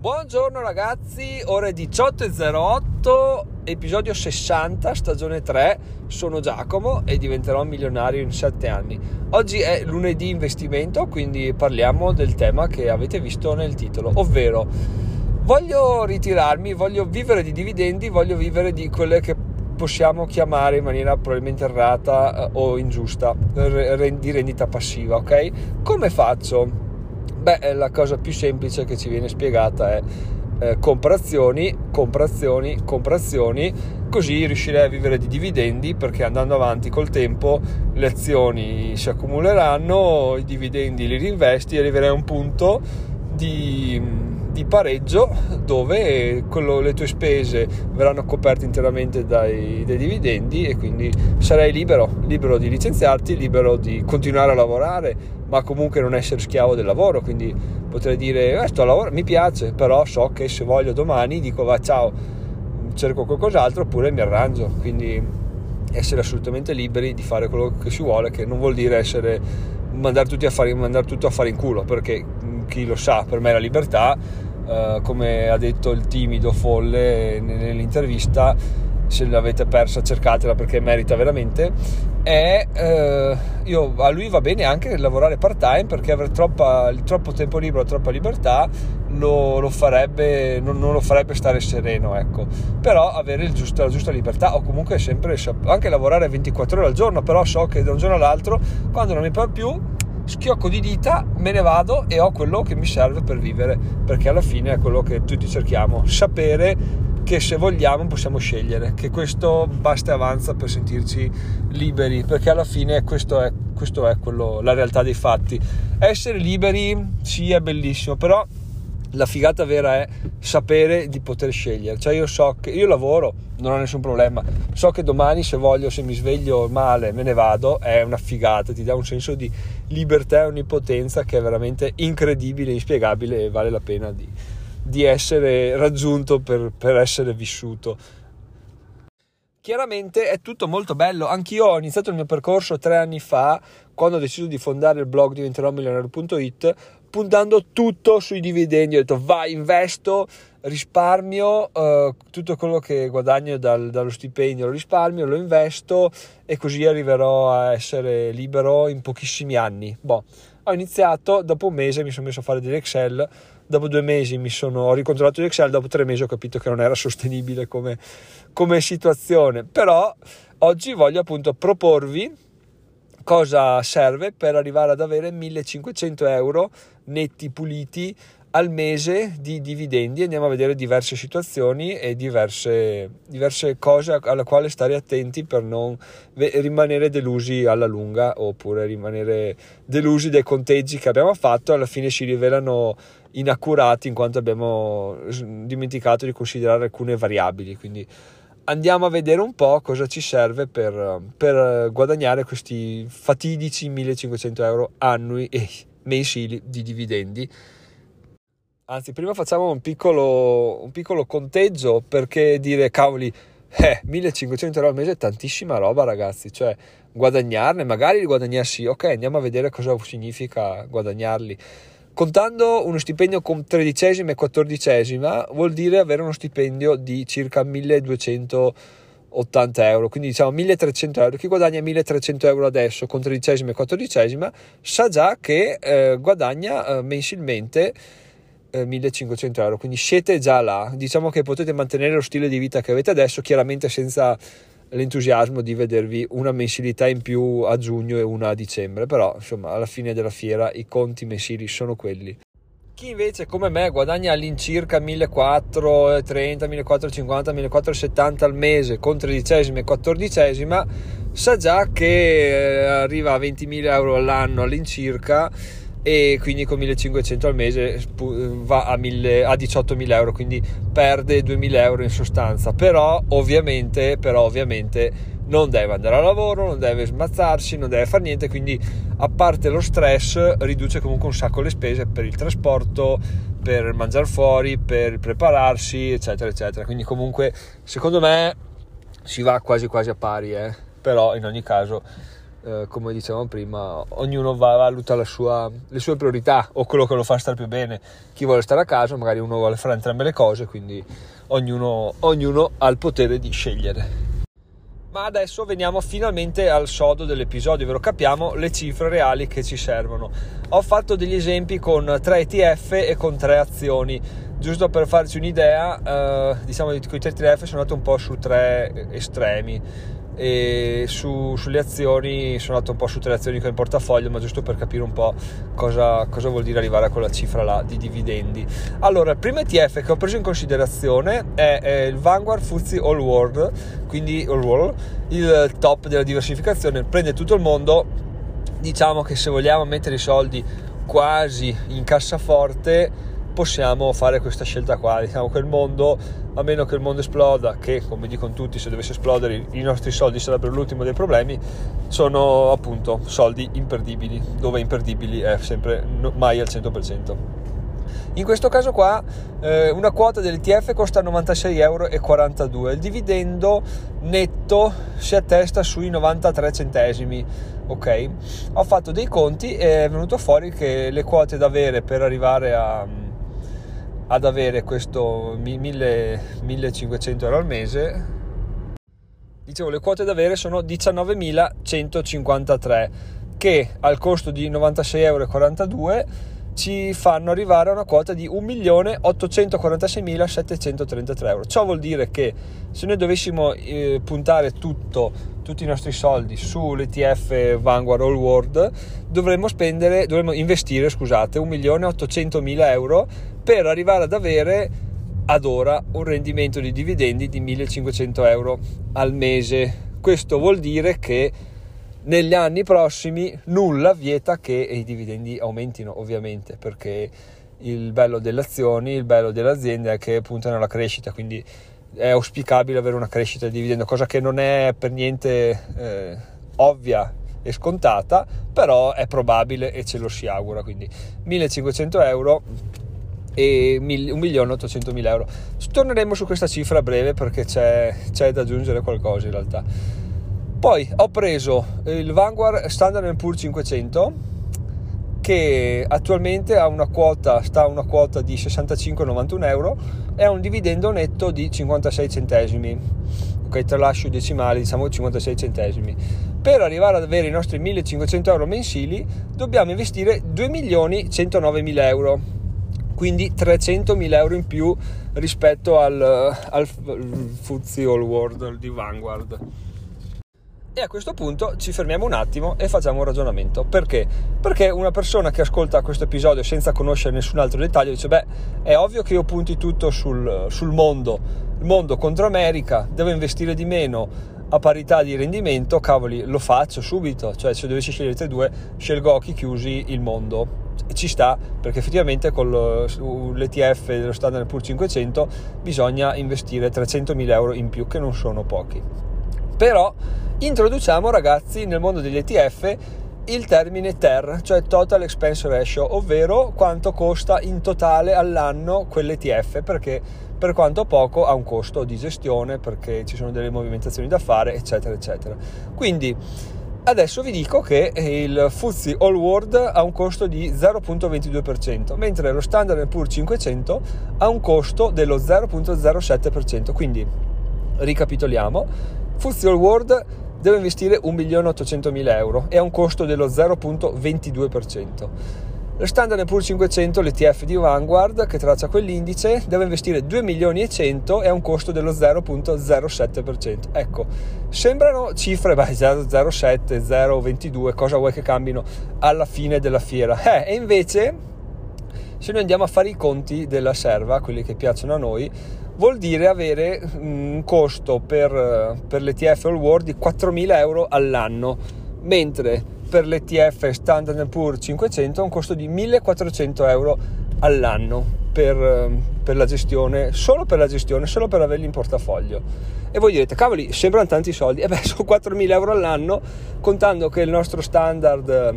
Buongiorno ragazzi, ore 18.08, episodio 60, stagione 3. Sono Giacomo e diventerò milionario in 7 anni. Oggi è lunedì investimento, quindi parliamo del tema che avete visto nel titolo, ovvero voglio ritirarmi, voglio vivere di dividendi, voglio vivere di quelle che possiamo chiamare in maniera probabilmente errata eh, o ingiusta di rendita passiva, ok? Come faccio? Beh, la cosa più semplice che ci viene spiegata è eh, comprazioni, comprazioni, comprazioni, così riuscirei a vivere di dividendi perché andando avanti col tempo le azioni si accumuleranno, i dividendi li reinvesti e arriverai a un punto di di pareggio dove quello, le tue spese verranno coperte interamente dai, dai, dividendi e quindi sarai libero, libero di licenziarti, libero di continuare a lavorare, ma comunque non essere schiavo del lavoro, quindi potrei dire eh, sto a lavorare, mi piace, però so che se voglio domani dico va ciao, cerco qualcos'altro oppure mi arrangio, quindi essere assolutamente liberi di fare quello che si vuole, che non vuol dire essere mandare, tutti a fare, mandare tutto a fare in culo, perché chi lo sa, per me la libertà Uh, come ha detto il timido folle nell'intervista, se l'avete persa cercatela perché merita veramente. E uh, io, a lui va bene anche lavorare part time perché avere troppa, troppo tempo libero, troppa libertà lo, lo farebbe, non, non, lo farebbe stare sereno. Ecco. Però avere giusto, la giusta libertà o comunque sempre anche lavorare 24 ore al giorno, però so che da un giorno all'altro, quando non mi parla più, schiocco di dita, me ne vado e ho quello che mi serve per vivere, perché alla fine è quello che tutti cerchiamo, sapere che se vogliamo possiamo scegliere, che questo basta e avanza per sentirci liberi, perché alla fine questo è, questo è quello, la realtà dei fatti. Essere liberi sì è bellissimo, però la figata vera è sapere di poter scegliere. Cioè io so che io lavoro, non ho nessun problema. So che domani se voglio, se mi sveglio male, me ne vado, è una figata, ti dà un senso di libertà e onnipotenza che è veramente incredibile, inspiegabile e vale la pena di, di essere raggiunto per, per essere vissuto. Chiaramente è tutto molto bello, anch'io ho iniziato il mio percorso tre anni fa quando ho deciso di fondare il blog diventerò puntando tutto sui dividendi, ho detto vai investo, risparmio, eh, tutto quello che guadagno dal, dallo stipendio lo risparmio, lo investo e così arriverò a essere libero in pochissimi anni. Boh, ho iniziato, dopo un mese mi sono messo a fare degli Excel, dopo due mesi mi sono, ho ricontrollato Excel, dopo tre mesi ho capito che non era sostenibile come, come situazione, però oggi voglio appunto proporvi cosa serve per arrivare ad avere 1500 euro netti puliti al mese di dividendi. Andiamo a vedere diverse situazioni e diverse, diverse cose alle quali stare attenti per non rimanere delusi alla lunga oppure rimanere delusi dai conteggi che abbiamo fatto. Alla fine si rivelano inaccurati in quanto abbiamo dimenticato di considerare alcune variabili quindi andiamo a vedere un po' cosa ci serve per, per guadagnare questi fatidici 1500 euro annui e mensili di dividendi. Anzi, prima facciamo un piccolo, un piccolo conteggio perché dire cavoli, eh, 1500 euro al mese è tantissima roba, ragazzi. Cioè, guadagnarne, magari guadagnarsi, ok, andiamo a vedere cosa significa guadagnarli. Contando uno stipendio con tredicesima e quattordicesima vuol dire avere uno stipendio di circa 1280 euro, quindi diciamo 1300 euro. Chi guadagna 1300 euro adesso con tredicesima e quattordicesima sa già che eh, guadagna eh, mensilmente 1500 eh, euro, quindi siete già là. Diciamo che potete mantenere lo stile di vita che avete adesso, chiaramente senza l'entusiasmo di vedervi una mensilità in più a giugno e una a dicembre, però insomma alla fine della fiera i conti mensili sono quelli. Chi invece come me guadagna all'incirca 1430, 1450, 1470 al mese con tredicesima e quattordicesima sa già che eh, arriva a 20.000 euro all'anno all'incirca e quindi con 1500 al mese va a, 1000, a 18.000 euro quindi perde 2.000 euro in sostanza però ovviamente, però ovviamente non deve andare a lavoro non deve smazzarsi non deve fare niente quindi a parte lo stress riduce comunque un sacco le spese per il trasporto per mangiare fuori per prepararsi eccetera eccetera quindi comunque secondo me si va quasi quasi a pari eh? però in ogni caso eh, come dicevamo prima, ognuno valuta sua, le sue priorità o quello che lo fa stare più bene. Chi vuole stare a casa, magari uno vuole fare entrambe le cose, quindi ognuno, ognuno ha il potere di scegliere. Ma adesso veniamo finalmente al sodo dell'episodio, ovvero capiamo le cifre reali che ci servono. Ho fatto degli esempi con 3 ETF e con 3 azioni, giusto per farci un'idea, eh, diciamo che i 3 ETF sono andati un po' su tre estremi e su, sulle azioni sono andato un po' su tre azioni che ho in portafoglio ma giusto per capire un po' cosa, cosa, vuol dire arrivare a quella cifra là di dividendi. Allora il primo ETF che ho preso in considerazione è, è il Vanguard Fuzzy All World quindi All World il top della diversificazione. Prende tutto il mondo diciamo che se vogliamo mettere i soldi quasi in cassaforte possiamo fare questa scelta qua. Diciamo che il mondo, a meno che il mondo esploda, che come dicono tutti, se dovesse esplodere i nostri soldi sarebbero l'ultimo dei problemi, sono appunto soldi imperdibili, dove imperdibili è sempre mai al 100%. In questo caso qua eh, una quota dell'ETF costa 96,42 euro, il dividendo netto si attesta sui 93 centesimi. Ok, ho fatto dei conti e è venuto fuori che le quote da avere per arrivare a, ad avere questo 1000, 1500 euro al mese. Dicevo le quote da avere sono 19.153 che al costo di 96,42 euro ci fanno arrivare a una quota di 1.846.733 euro. Ciò vuol dire che se noi dovessimo eh, puntare tutto, tutti i nostri soldi sull'ETF Vanguard All World, dovremmo spendere, dovremmo investire, scusate, 1.800.000 euro per arrivare ad avere ad ora un rendimento di dividendi di 1.500 euro al mese. Questo vuol dire che negli anni prossimi nulla vieta che i dividendi aumentino ovviamente perché il bello delle azioni, il bello delle aziende è che puntano alla crescita, quindi è auspicabile avere una crescita di dividendo, cosa che non è per niente eh, ovvia e scontata, però è probabile e ce lo si augura, quindi 1500 euro e 1.800.000 euro. Torneremo su questa cifra a breve perché c'è, c'è da aggiungere qualcosa in realtà. Poi ho preso il Vanguard Standard Poor's 500 che attualmente ha una quota, sta a una quota di 65,91 euro e ha un dividendo netto di 56 centesimi. Ok, tralascio i decimali, diciamo 56 centesimi. Per arrivare ad avere i nostri 1500 euro mensili dobbiamo investire 2.109.000 euro, quindi 300.000 euro in più rispetto al, al, al World di Vanguard. E a questo punto ci fermiamo un attimo e facciamo un ragionamento. Perché? Perché una persona che ascolta questo episodio senza conoscere nessun altro dettaglio dice: Beh, è ovvio che io punti tutto sul, sul mondo, il mondo contro America, devo investire di meno a parità di rendimento. Cavoli, lo faccio subito. Cioè, se dovessi scegliere tra i due, scelgo occhi chiusi il mondo. Ci sta perché effettivamente con l'ETF dello Standard Poor's 500 bisogna investire 300.000 euro in più, che non sono pochi. Però introduciamo ragazzi nel mondo degli ETF il termine TER, cioè Total Expense Ratio, ovvero quanto costa in totale all'anno quell'ETF, perché per quanto poco ha un costo di gestione, perché ci sono delle movimentazioni da fare, eccetera, eccetera. Quindi adesso vi dico che il Fuzzy All World ha un costo di 0.22%, mentre lo Standard Poor's 500 ha un costo dello 0.07%. Quindi ricapitoliamo, All World deve investire 1.800.000 euro e ha un costo dello 0.22%. Lo Standard Poor's 500, l'ETF di Vanguard, che traccia quell'indice, deve investire 2 milioni e 100 e ha un costo dello 0.07%. Ecco, sembrano cifre, beh, 0,07, 0,22, cosa vuoi che cambino alla fine della fiera? Eh, e invece, se noi andiamo a fare i conti della serva, quelli che piacciono a noi, vuol dire avere un costo per, per l'ETF All World di 4.000 euro all'anno, mentre per l'ETF Standard Poor's 500 ha un costo di 1.400 euro all'anno per, per, la gestione, solo per la gestione, solo per averli in portafoglio. E voi direte, cavoli, sembrano tanti soldi. E beh, sono 4.000 euro all'anno, contando che il nostro standard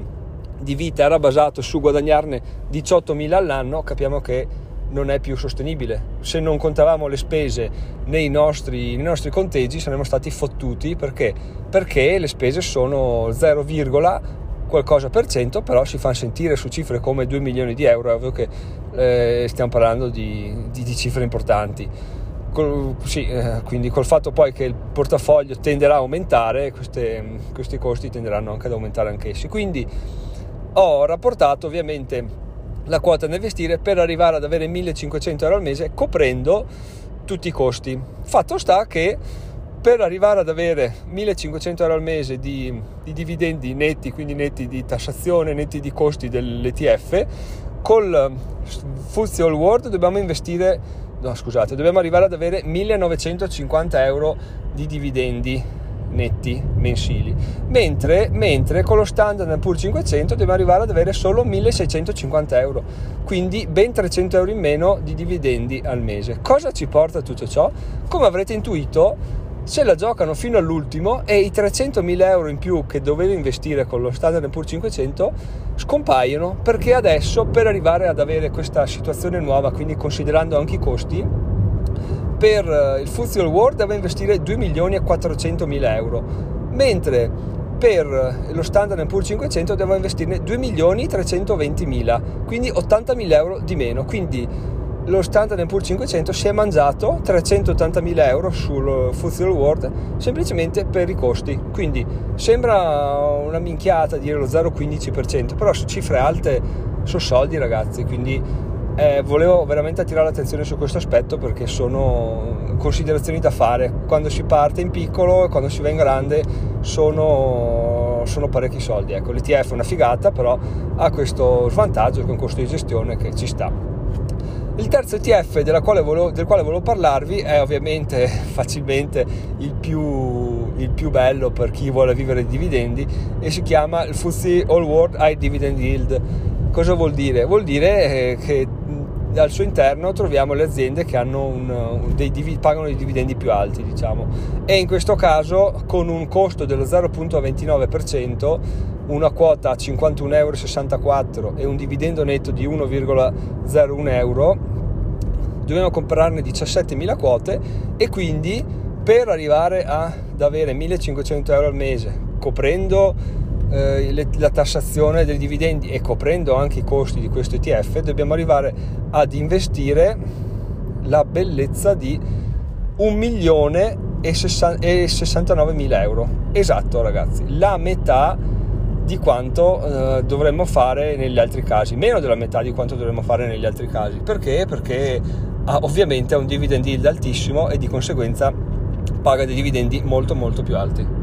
di vita era basato su guadagnarne 18.000 all'anno, capiamo che non è più sostenibile. Se non contavamo le spese nei nostri, nei nostri conteggi saremmo stati fottuti perché? Perché le spese sono 0, qualcosa per cento, però si fanno sentire su cifre come 2 milioni di euro, è ovvio che eh, stiamo parlando di, di, di cifre importanti. Col, sì, eh, quindi col fatto poi che il portafoglio tenderà a aumentare, queste, questi costi tenderanno anche ad aumentare anch'essi. Quindi ho rapportato ovviamente la quota da investire per arrivare ad avere 1500 euro al mese coprendo tutti i costi. Fatto sta che per arrivare ad avere 1500 euro al mese di, di dividendi netti, quindi netti di tassazione, netti di costi dell'ETF, col All World dobbiamo investire, no scusate, dobbiamo arrivare ad avere 1950 euro di dividendi netti mensili, mentre, mentre con lo standard Poor's 500 dobbiamo arrivare ad avere solo 1650 euro, quindi ben 300 euro in meno di dividendi al mese. Cosa ci porta tutto ciò? Come avrete intuito, se la giocano fino all'ultimo e i 300.000 euro in più che dovevi investire con lo Standard Poor's 500 scompaiono perché adesso per arrivare ad avere questa situazione nuova, quindi considerando anche i costi, per eh, il All World deve investire 2 milioni e 400 mila euro, mentre per eh, lo Standard Poor's 500 devo investirne 2 milioni 320 mila, quindi 80 mila euro di meno. Quindi lo Standard Poor's 500 si è mangiato 380 mila euro sul All World semplicemente per i costi. Quindi sembra una minchiata dire lo 0,15%, però su cifre alte sono soldi ragazzi, quindi eh, volevo veramente attirare l'attenzione su questo aspetto perché sono considerazioni da fare. Quando si parte in piccolo e quando si va in grande sono, sono parecchi soldi. Ecco, l'ETF è una figata, però ha questo svantaggio un costo di gestione che ci sta. Il terzo ETF quale volevo, del quale volevo parlarvi è ovviamente facilmente il più, il più, bello per chi vuole vivere di dividendi e si chiama il FTSE All World High Dividend Yield. Cosa vuol dire? Vuol dire eh, che al suo interno troviamo le aziende che un, dei, pagano dei dividendi più alti, diciamo. E in questo caso con un costo dello 0,29%, una quota a 51,64 euro e un dividendo netto di 1,01 euro, dobbiamo comprarne 17.000 quote e quindi per arrivare ad avere 1.500 euro al mese, coprendo eh, la tassazione dei dividendi e coprendo anche i costi di questo ETF, dobbiamo arrivare ad investire la bellezza di 1 milione e 69 mila euro. Esatto ragazzi, la metà di quanto eh, dovremmo fare negli altri casi, meno della metà di quanto dovremmo fare negli altri casi. Perché? Perché ha, ovviamente ha un dividend yield altissimo e di conseguenza paga dei dividendi molto molto più alti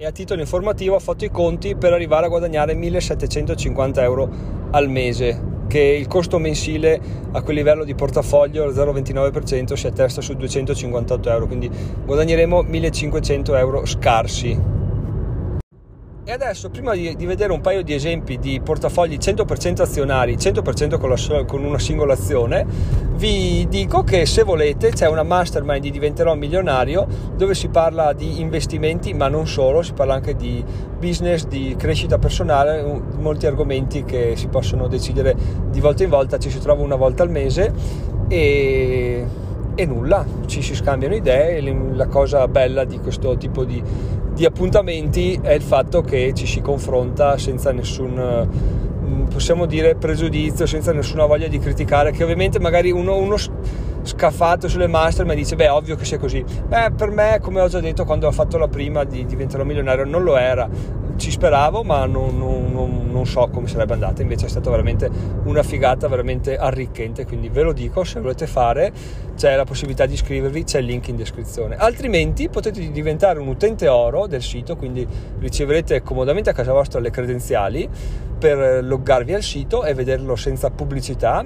e a titolo informativo ho fatto i conti per arrivare a guadagnare 1750 euro al mese che il costo mensile a quel livello di portafoglio al 0,29% si attesta su 258 euro quindi guadagneremo 1500 euro scarsi e adesso, prima di, di, vedere un paio di esempi di portafogli 100% azionari, 100% con, la, con, una singola azione, vi dico che se volete c'è una mastermind di Diventerò Milionario dove si parla di investimenti, ma non solo, si parla anche di business, di crescita personale, molti argomenti che si possono decidere di volta in volta, ci si trova una volta al mese e e nulla, ci si scambiano idee, la cosa bella di questo tipo di, di appuntamenti è il fatto che ci si confronta senza nessun mm, possiamo dire pregiudizio, senza nessuna voglia di criticare, che ovviamente magari uno, uno scafato sulle master mi dice beh ovvio che sia così. Beh per me come ho già detto quando ho fatto la prima di diventerò milionario non lo era ci speravo ma non, non, non, non, so come sarebbe andata. Invece è stata veramente una figata veramente arricchente quindi ve lo dico se volete fare c'è la possibilità di iscrivervi c'è il link in descrizione. Altrimenti potete diventare un utente oro del sito quindi riceverete comodamente a casa vostra le credenziali per loggarvi al sito e vederlo senza pubblicità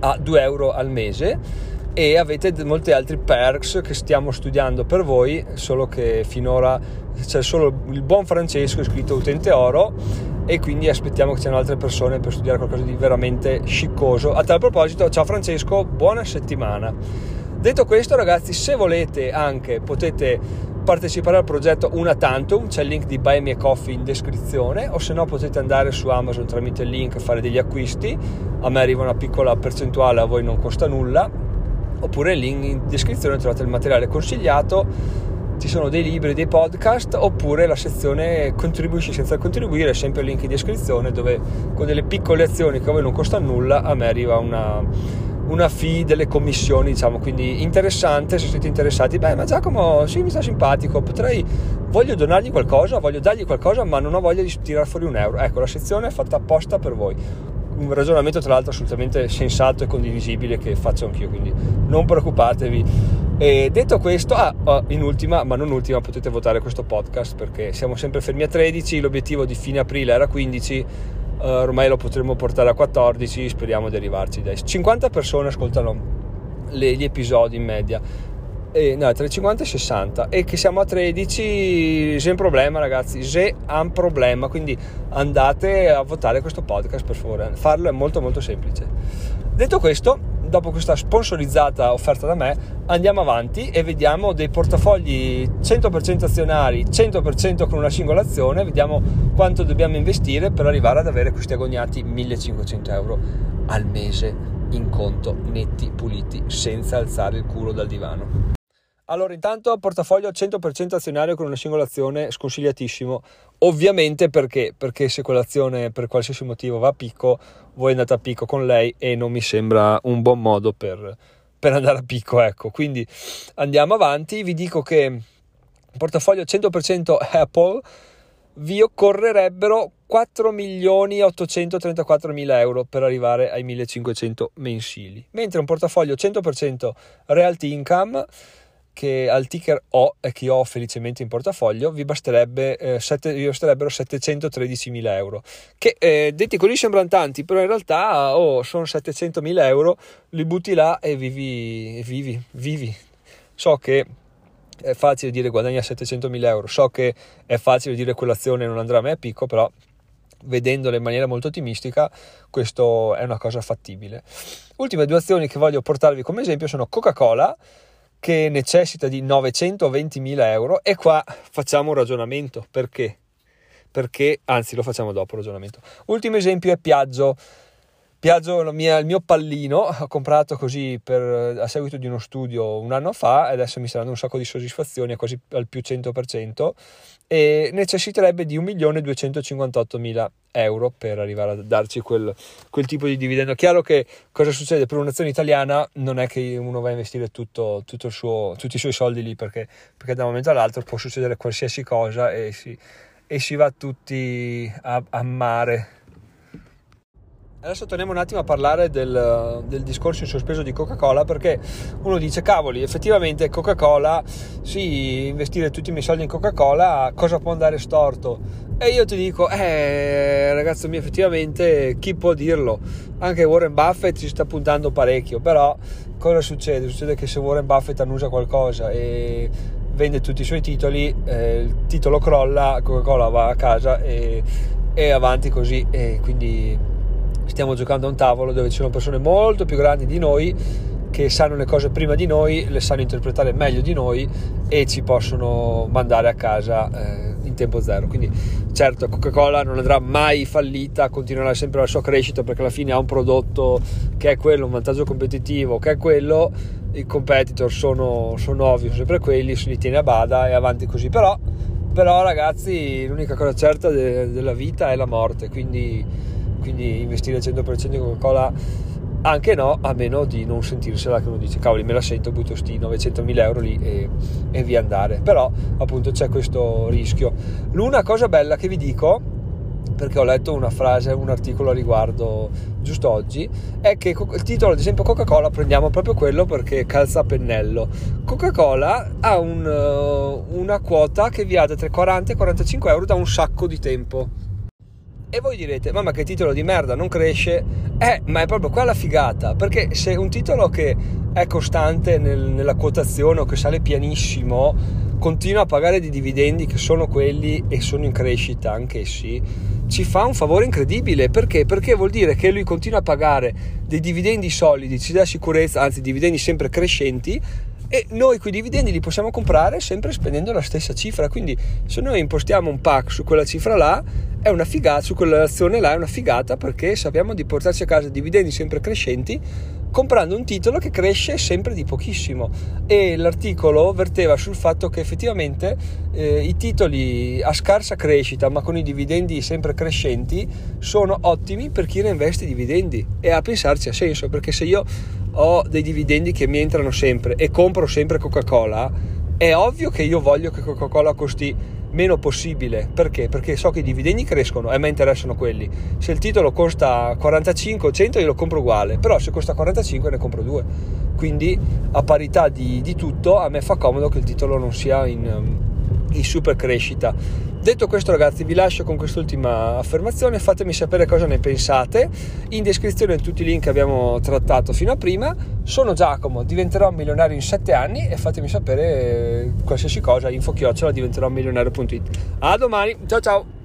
a 2 euro al mese e avete molti altri perks che stiamo studiando per voi, solo che finora c'è solo il buon Francesco scritto utente oro e quindi aspettiamo che ci siano altre persone per studiare qualcosa di veramente sciccoso. A tal proposito, ciao Francesco, buona settimana. Detto questo, ragazzi, se volete anche potete partecipare al progetto una tantum, c'è il link di Buy Me Coffee in descrizione o se no potete andare su Amazon tramite il link e fare degli acquisti, a me arriva una piccola percentuale, a voi non costa nulla, oppure il link in descrizione trovate il materiale consigliato ci sono dei libri, dei podcast oppure la sezione contribuisci senza contribuire, sempre il link in descrizione dove con delle piccole azioni che a voi non costano nulla a me arriva una, una fee delle commissioni, diciamo, quindi interessante, se siete interessati, beh, ma Giacomo, sì, mi sta simpatico, potrei, voglio donargli qualcosa, voglio dargli qualcosa, ma non ho voglia di tirare fuori un euro. Ecco, la sezione è fatta apposta per voi. Un ragionamento, tra l'altro, assolutamente sensato e condivisibile che faccio anch'io, quindi non preoccupatevi. E detto questo, ah, oh, in ultima, ma non ultima, potete votare questo podcast perché siamo sempre fermi a 13, l'obiettivo di fine aprile era 15, uh, eh, ormai lo potremo portare a 14, speriamo di arrivarci. Dai. 50 persone ascoltano gli episodi in media, e, no, tra i 50 e 60 e che siamo a 13 c'è un problema ragazzi c'è un problema. Quindi andate a votare questo podcast per favore. Farlo è molto molto semplice. Detto questo dopo questa sponsorizzata offerta da me, andiamo avanti e vediamo dei portafogli 100% azionari, 100% con una singola azione, vediamo quanto dobbiamo investire per arrivare ad avere questi agognati 1500 euro al mese in conto, netti, puliti, senza alzare il culo dal divano. Allora, intanto portafoglio 100% azionario con una singola azione, sconsigliatissimo. Ovviamente perché? Perché se quell'azione per qualsiasi motivo va a picco, voi andate a picco con lei e non mi sembra un buon modo per, per andare a picco, ecco. Quindi andiamo avanti, vi dico che portafoglio 100% Apple vi occorrerebbero 4 milioni 834 mila euro per arrivare ai 1500 mensili, mentre un portafoglio 100% Realty Income che al ticker O e che ho felicemente in portafoglio vi, basterebbe, eh, sette, vi basterebbero 713 mila euro che eh, detti così sembrano tanti però in realtà oh, sono 700 mila euro li butti là e vivi, vivi, vivi so che è facile dire guadagna 700 mila euro so che è facile dire quell'azione non andrà me a picco però vedendole in maniera molto ottimistica, questo è una cosa fattibile. Ultime due azioni che voglio portarvi come esempio sono Coca-Cola che necessita di 920.000 euro e qua facciamo un ragionamento perché? Perché, anzi lo facciamo dopo il ragionamento. Ultimo esempio è Piaggio. Piaggio mia, il mio pallino, ho comprato così per, a seguito di uno studio un anno fa e adesso mi sta dando un sacco di soddisfazioni, quasi al più 100% e necessiterebbe di 1.258.000 euro per arrivare a darci quel, quel, tipo di dividendo. Chiaro che cosa succede? Per un'azione italiana non è che uno va a investire tutto, tutto suo, tutti i suoi soldi lì perché, perché, da un momento all'altro può succedere qualsiasi cosa e si, e si va tutti a, a mare. Adesso torniamo un attimo a parlare del, del, discorso in sospeso di Coca-Cola perché uno dice cavoli effettivamente Coca-Cola sì investire tutti i miei soldi in Coca-Cola cosa può andare storto e io ti dico eh ragazzo mio effettivamente chi può dirlo anche Warren Buffett ci sta puntando parecchio però cosa succede? succede che se Warren Buffett annusa qualcosa e vende tutti i suoi titoli eh, il titolo crolla Coca-Cola va a casa e, e avanti così e quindi stiamo giocando a un tavolo dove ci sono persone molto più grandi di noi che sanno le cose prima di noi, le sanno interpretare meglio di noi e ci possono mandare a casa eh, tempo zero. Quindi certo Coca-Cola non andrà mai fallita, continuerà sempre la sua crescita perché alla fine ha un prodotto che è quello, un vantaggio competitivo che è quello, i competitor sono, sono ovvi, sono sempre quelli, se li tiene a bada e avanti così. Però, però ragazzi l'unica cosa certa de- della vita è la morte, quindi quindi investire al 100% in Coca-Cola anche no, a meno di non sentirsela che uno dice cavoli me la sento, butto sti 900.000 euro lì e, e via andare, però appunto c'è questo rischio. L'una cosa bella che vi dico, perché ho letto una frase, un articolo a riguardo giusto oggi, è che il titolo ad esempio Coca-Cola prendiamo proprio quello perché calza a pennello. Coca-Cola ha un, una quota che vi ha da tra 40 e 45 euro da un sacco di tempo e voi direte, mamma che titolo di merda, non cresce. Eh, ma è proprio qua la figata, perché se un titolo che è costante nel, nella quotazione o che sale pianissimo, continua a pagare dei dividendi che sono quelli e sono in crescita anch'essi, ci fa un favore incredibile. Perché? Perché vuol dire che lui continua a pagare dei dividendi solidi, ci dà sicurezza, anzi dividendi sempre crescenti, e noi quei dividendi li possiamo comprare sempre spendendo la stessa cifra. Quindi se noi impostiamo un pack su quella cifra là, è una figata, su quell'azione là è una figata perché sappiamo di portarci a casa dividendi sempre crescenti comprando un titolo che cresce sempre di pochissimo e l'articolo verteva sul fatto che effettivamente eh, i titoli a scarsa crescita ma con i dividendi sempre crescenti sono ottimi per chi reinveste i dividendi e a pensarci ha senso perché se io ho dei dividendi che mi entrano sempre e compro sempre Coca-Cola è ovvio che io voglio che Coca-Cola costi meno possibile. Perché? Perché so che i dividendi crescono e a me interessano quelli. Se il titolo costa 45 o 100 io lo compro uguale, però se costa 45 ne compro due. Quindi a parità di, di tutto a me fa comodo che il titolo non sia in, in super crescita. Detto questo ragazzi vi lascio con quest'ultima affermazione, fatemi sapere cosa ne pensate, in descrizione tutti i link che abbiamo trattato fino a prima, sono Giacomo, diventerò milionario in 7 anni e fatemi sapere qualsiasi cosa, info chiocciola diventerò milionario.it. A domani, ciao ciao!